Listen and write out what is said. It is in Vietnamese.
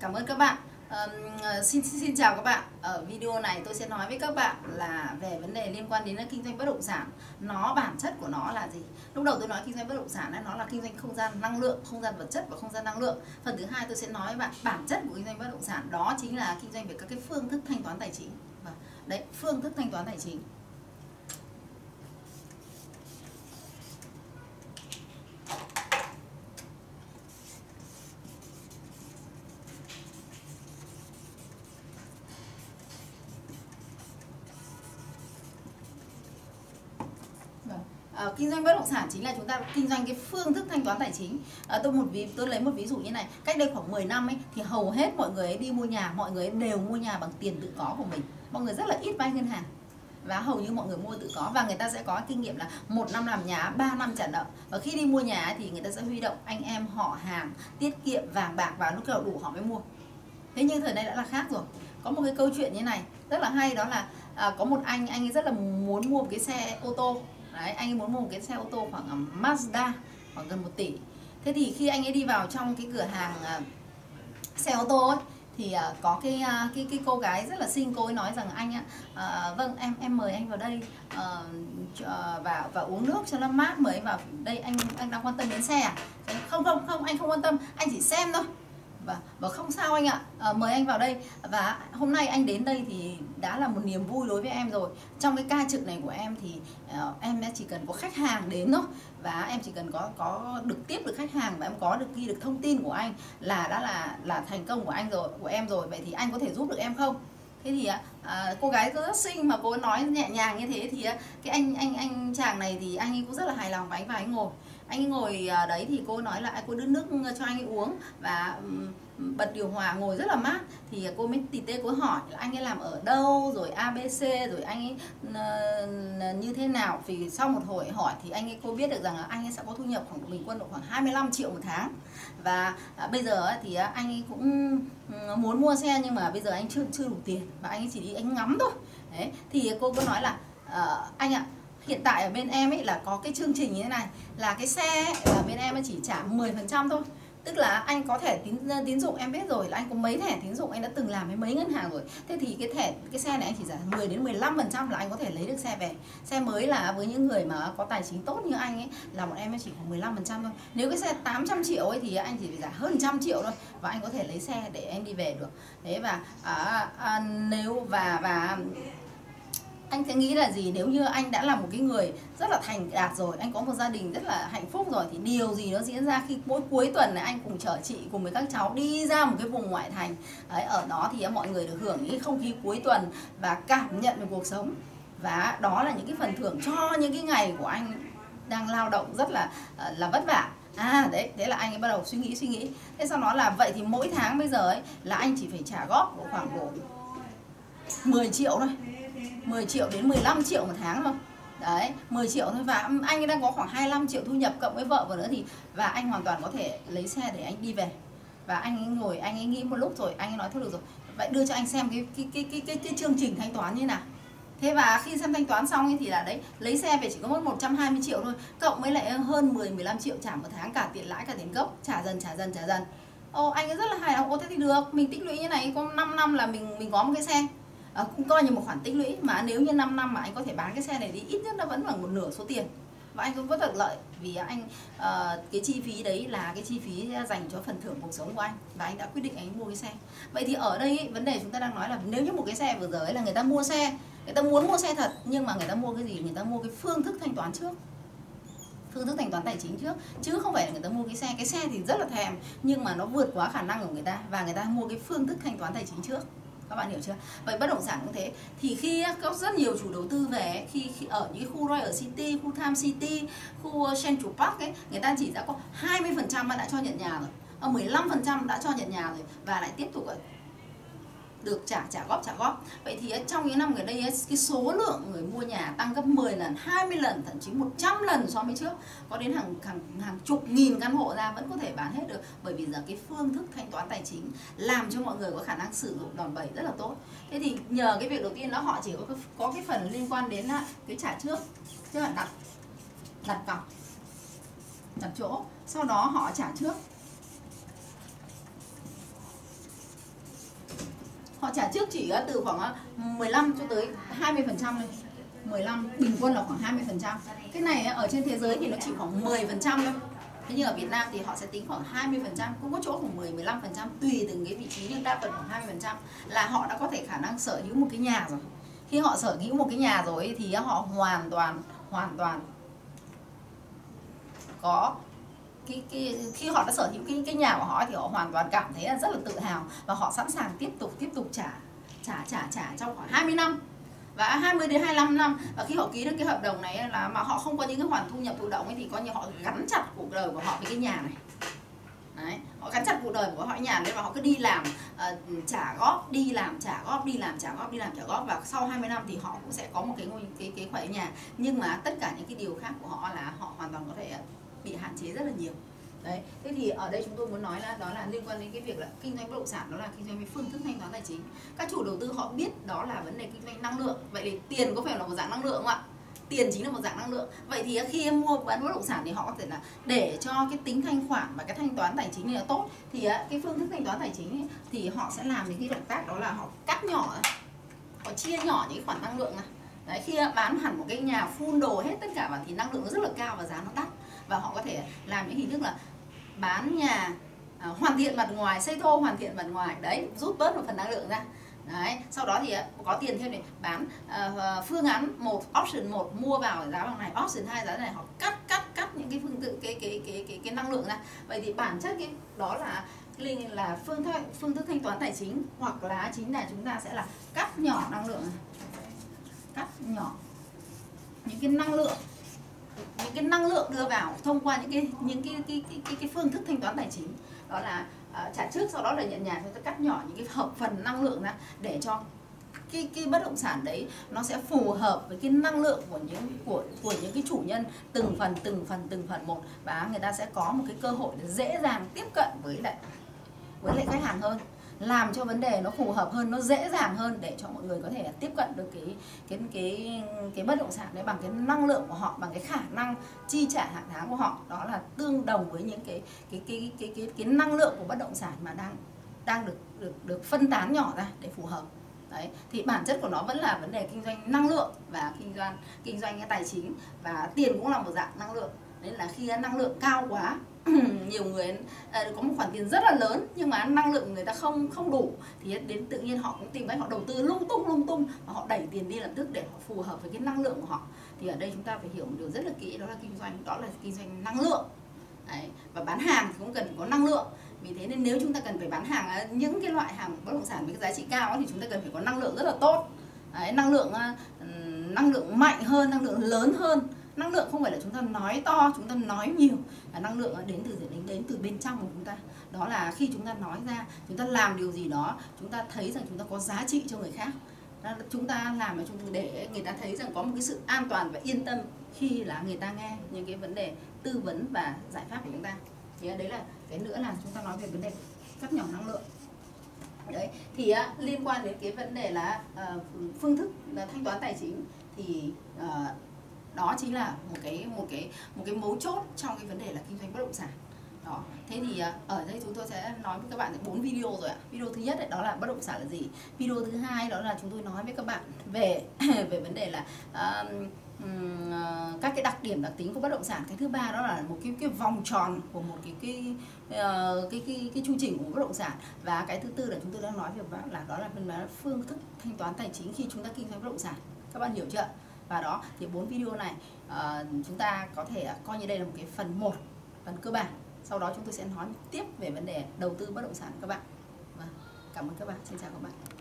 Cảm ơn các bạn. À, xin, xin xin chào các bạn. Ở video này tôi sẽ nói với các bạn là về vấn đề liên quan đến kinh doanh bất động sản. Nó bản chất của nó là gì? Lúc đầu tôi nói kinh doanh bất động sản ấy, nó là kinh doanh không gian năng lượng, không gian vật chất và không gian năng lượng. Phần thứ hai tôi sẽ nói với bạn bản chất của kinh doanh bất động sản đó chính là kinh doanh về các cái phương thức thanh toán tài chính. Và đấy, phương thức thanh toán tài chính. Uh, kinh doanh bất động sản chính là chúng ta kinh doanh cái phương thức thanh toán tài chính. Uh, tôi một ví tôi lấy một ví dụ như này cách đây khoảng 10 năm ấy thì hầu hết mọi người ấy đi mua nhà mọi người ấy đều mua nhà bằng tiền tự có của mình. Mọi người rất là ít vay ngân hàng. Và hầu như mọi người mua tự có và người ta sẽ có kinh nghiệm là một năm làm nhà 3 năm trả nợ. Và khi đi mua nhà thì người ta sẽ huy động anh em họ hàng tiết kiệm vàng bạc và lúc nào đủ họ mới mua. Thế nhưng thời nay đã là khác rồi. Có một cái câu chuyện như này rất là hay đó là à, có một anh anh ấy rất là muốn mua một cái xe ô tô đấy anh ấy muốn mua một cái xe ô tô khoảng à, Mazda khoảng gần 1 tỷ. Thế thì khi anh ấy đi vào trong cái cửa hàng uh, xe ô tô ấy thì uh, có cái uh, cái cái cô gái rất là xinh cô ấy nói rằng anh ạ uh, vâng em em mời anh vào đây uh, và và uống nước cho nó mát mời anh vào đây anh anh đang quan tâm đến xe à? Không không không anh không quan tâm anh chỉ xem thôi và và không sao anh ạ. À, mời anh vào đây. Và hôm nay anh đến đây thì đã là một niềm vui đối với em rồi. Trong cái ca trực này của em thì uh, em chỉ cần có khách hàng đến thôi. Và em chỉ cần có có được tiếp được khách hàng và em có được ghi được thông tin của anh là đã là là thành công của anh rồi của em rồi. Vậy thì anh có thể giúp được em không? Thế thì à, cô gái rất xinh mà cô nói nhẹ nhàng như thế thì cái anh anh anh chàng này thì anh ấy cũng rất là hài lòng và anh vào anh ngồi anh ngồi à, đấy thì cô nói là cô đưa nước cho anh ấy uống. Và bật điều hòa ngồi rất là mát. Thì à, cô mới tì tê cô hỏi là anh ấy làm ở đâu? Rồi abc rồi anh ấy như thế nào? Vì sau một hồi hỏi thì anh ấy, cô biết được rằng là anh ấy sẽ có thu nhập khoảng, bình quân độ khoảng 25 triệu một tháng. Và à, bây giờ thì anh ấy cũng muốn mua xe nhưng mà bây giờ anh chưa chưa đủ tiền. Và anh ấy chỉ đi anh ngắm thôi. Đấy, thì cô có nói là ờ, anh ạ hiện tại ở bên em ấy là có cái chương trình như thế này là cái xe ở bên em chỉ trả 10% thôi. Tức là anh có thẻ tín ờ, tín dụng em biết rồi là anh có mấy thẻ tín dụng anh đã từng làm với mấy ngân hàng rồi. Thế thì cái thẻ cái xe này anh chỉ trả 10 đến 15 phần trăm là anh có thể lấy được xe về. Xe mới là với những người mà có tài chính tốt như anh ấy là bọn em chỉ khoảng 15 phần trăm thôi. Nếu cái xe 800 triệu ấy thì anh chỉ phải trả hơn trăm triệu thôi và anh có thể lấy xe để anh đi về được. Thế và à, à, nếu và và anh sẽ nghĩ là gì? Nếu như anh đã là một cái người rất là thành đạt rồi, anh có một gia đình rất là hạnh phúc rồi, thì điều gì nó diễn ra khi mỗi cuối tuần này anh cùng chở chị cùng với các cháu đi ra một cái vùng ngoại thành? Đấy, ở đó thì mọi người được hưởng những cái không khí cuối tuần và cảm nhận được cuộc sống. Và đó là những cái phần thưởng cho những cái ngày của anh đang lao động rất là ờ, là vất vả. À đấy, thế là anh ấy bắt đầu suy nghĩ suy nghĩ. Thế sau đó là vậy thì mỗi tháng bây giờ ấy là anh chỉ phải trả góp khoảng độ 10 triệu thôi. 10 triệu đến 15 triệu một tháng thôi. Đấy 10 triệu thôi và anh ấy đang có khoảng 25 triệu thu nhập cộng với vợ vào nữa thì và anh hoàn toàn có thể lấy xe để anh đi về. Và anh ấy ngồi anh ấy nghĩ một lúc rồi anh ấy nói thôi được rồi. Vậy đưa cho anh xem cái cái cái cái cái, cái chương trình thanh toán như nào. Thế và khi xem thanh toán xong thì là đấy lấy xe về chỉ có mất 120 triệu thôi cộng với lại hơn 10 15 triệu trả một tháng cả tiền lãi cả tiền gốc. Trả dần trả dần trả dần. Ồ anh ấy rất là hài lòng. Ô thế thì được mình tích lũy như này có 5 năm là mình mình có một cái xe. Ờ, cũng coi như một khoản tích lũy. Mà nếu như 5 năm mà anh có thể bán cái xe này đi ít nhất nó vẫn bằng một nửa số tiền. Và anh cũng rất được lợi vì anh uh, cái chi phí đấy là cái chi phí dành cho phần thưởng cuộc sống của anh. Và anh đã quyết định anh mua cái xe. Vậy thì ở đây vấn đề chúng ta đang nói là nếu như một cái xe vừa rồi là người ta mua xe người ta muốn mua xe thật nhưng mà người ta mua cái gì? Người ta mua cái phương thức thanh toán trước. Phương thức thanh toán tài chính trước. Chứ không phải là người ta mua cái xe. Cái xe thì rất là thèm nhưng mà nó vượt quá khả năng của người ta. Và người ta mua cái phương thức thanh toán tài chính trước các bạn hiểu chưa? Vậy bất động sản cũng thế. Thì khi có rất nhiều chủ đầu tư về khi, khi ở những khu Royal City khu Tham City khu Central Park ấy người ta chỉ đã có 20 phần trăm đã cho nhận nhà rồi. Ờ, 15 phần trăm đã cho nhận nhà rồi và lại tiếp tục được trả trả góp trả góp. Vậy thì trong những năm gần đây cái số lượng người mua nhà tăng gấp 10 lần 20 lần, thậm chí 100 lần so với trước. Có đến hàng hàng hàng chục nghìn căn hộ ra vẫn có thể bán hết được. Bởi vì giờ cái phương thức thanh toán tài chính làm cho mọi người có khả năng sử dụng đòn bẩy rất là tốt. Thế thì nhờ cái việc đầu tiên đó, họ chỉ có có cái phần liên quan đến à, cái trả trước, tức là đặt đặt cọc, đặt chỗ. Sau đó họ trả trước. Trả trước chỉ từ khoảng à, 15 cho tới 20 phần trăm 15 bình quân là khoảng 20 phần trăm. Cái này à, ở trên thế giới thì nó chỉ khoảng 10 phần trăm thôi. Thế nhưng ở Việt Nam thì họ sẽ tính khoảng 20 phần trăm, cũng có chỗ khoảng 10 15 phần trăm, tùy từng cái vị trí, nhưng đa phần khoảng 20 phần trăm là họ đã có thể khả năng sở hữu một cái nhà rồi. Khi họ sở hữu một cái nhà rồi thì họ hoàn toàn hoàn toàn có cái, cái, khi họ đã sở hữu cái cái nhà của họ thì họ hoàn toàn cảm thấy là rất là tự hào và họ sẵn sàng tiếp tục tiếp tục trả trả trả trả trong khoảng 20 năm. Và 20 đến 25 năm. Và khi họ ký được cái hợp đồng này là mà họ không có những cái khoản thu nhập thụ động ấy thì coi như họ gắn chặt cuộc đời của họ với cái nhà này. Đấy, họ gắn chặt cuộc đời của họ nhà nên mà họ cứ đi làm uh, trả góp đi làm trả góp đi làm trả góp đi làm trả góp. Và sau 20 năm thì họ cũng sẽ có một cái ngôi cái cái khoản nhà. Nhưng mà tất cả những cái điều khác của họ là họ hoàn toàn có thể bị hạn chế rất là nhiều. Đấy thế thì ở đây chúng tôi muốn nói là đó là liên quan đến cái việc là kinh doanh bất động sản đó là kinh doanh với phương thức thanh toán tài chính. Các chủ đầu tư họ biết đó là vấn đề kinh doanh năng lượng. Vậy thì tiền có phải là một dạng năng lượng không ạ? Tiền chính là một dạng năng lượng. Vậy thì khi em mua bán bất động sản thì họ có thể là để cho cái tính thanh khoản và cái thanh toán tài chính này là tốt. Thì à, cái phương thức thanh toán tài chính thì họ sẽ làm những cái động tác đó là họ cắt nhỏ họ chia nhỏ những khoản năng lượng này. Đấy, khi bán hẳn một cái nhà full đồ hết tất cả và thì năng lượng nó rất là cao và giá nó đắt và họ có thể làm những hình thức là bán nhà à, hoàn thiện mặt ngoài xây thô hoàn thiện mặt ngoài. Đấy rút bớt một phần năng lượng ra. Đấy sau đó thì à, có tiền thêm để bán à, à, phương án một option một mua vào giá bằng này. Option hai giá này họ cắt cắt cắt những cái phương tự cái cái cái cái cái năng lượng ra. Vậy thì bản chất cái đó là là phương thức phương thức thanh toán tài chính hoặc là chính là chúng ta sẽ là cắt nhỏ năng lượng này. cắt nhỏ những cái năng lượng những cái năng lượng đưa vào thông qua những cái những cái cái cái cái, cái phương thức thanh toán tài chính. Đó là uh, trả trước sau đó là nhận nhà chúng ta cắt nhỏ những cái hợp phần năng lượng ra để cho cái cái bất động sản đấy nó sẽ phù hợp với cái năng lượng của những của của những cái chủ nhân từng phần từng phần từng phần một. Và người ta sẽ có một cái cơ hội để dễ dàng tiếp cận với lại với lại khách hàng hơn làm cho vấn đề nó phù hợp hơn nó dễ dàng hơn để cho mọi người có thể tiếp cận được cái cái cái cái bất động sản đấy bằng cái năng lượng của họ bằng cái khả năng chi trả hàng tháng của họ. Đó là tương đồng với những cái cái cái cái cái cái, năng lượng của bất động sản mà đang đang được được được phân tán nhỏ ra để phù hợp. Đấy thì bản chất của nó vẫn là vấn đề kinh doanh năng lượng và kinh doanh kinh doanh cái tài chính và tiền cũng là một dạng năng lượng. Nên là khi năng lượng cao quá nhiều người à, có một khoản tiền rất là lớn nhưng mà năng lượng của người ta không không đủ. Thì đến tự nhiên họ cũng tìm cách họ đầu tư lung tung lung tung và họ đẩy tiền đi lập tức để họ phù hợp với cái năng lượng của họ. Thì ở đây chúng ta phải hiểu một điều rất là kỹ đó là kinh doanh đó là kinh doanh năng lượng. Đấy. và bán hàng thì cũng cần có năng lượng. Vì thế nên nếu chúng ta cần phải bán hàng à, những cái loại hàng bất động sản với cái giá trị cao thì chúng ta cần phải có năng lượng rất là tốt. Đấy, năng lượng à, năng lượng mạnh hơn năng lượng lớn hơn năng lượng không phải là chúng ta nói to chúng ta nói nhiều. Là năng lượng đến từ đến đến từ bên trong của chúng ta. Đó là khi chúng ta nói ra chúng ta làm điều gì đó chúng ta thấy rằng chúng ta có giá trị cho người khác. Chúng ta làm để người ta thấy rằng có một cái sự an toàn và yên tâm khi là người ta nghe những cái vấn đề tư vấn và giải pháp của chúng ta. Thì đấy là cái nữa là chúng ta nói về vấn đề cắt nhỏ năng lượng. Đấy thì à, liên quan đến cái vấn đề là uh, phương thức là thanh toán tài chính thì uh, đó chính là một cái một cái một cái mấu chốt trong cái vấn đề là kinh doanh bất động sản. Đó. Thế thì à, ở đây chúng tôi sẽ nói với các bạn bốn video rồi ạ. Video thứ nhất ấy, đó là bất động sản là gì? Video thứ hai đó là chúng tôi nói với các bạn về về vấn đề là uh, các cái đặc điểm đặc tính của bất động sản. Cái thứ ba đó là một cái cái vòng tròn của một cái cái uh, cái cái cái chu trình của bất động sản. Và cái thứ tư là chúng tôi đang nói về bạn là đó là phương thức thanh toán tài chính khi chúng ta kinh doanh bất động sản. Các bạn hiểu chưa? Và đó. Thì bốn video này uh, chúng ta có thể coi như đây là một cái phần một phần cơ bản. Sau đó chúng tôi sẽ nói tiếp về vấn đề đầu tư bất động sản các bạn. Vâng cảm ơn các bạn. Xin chào các bạn.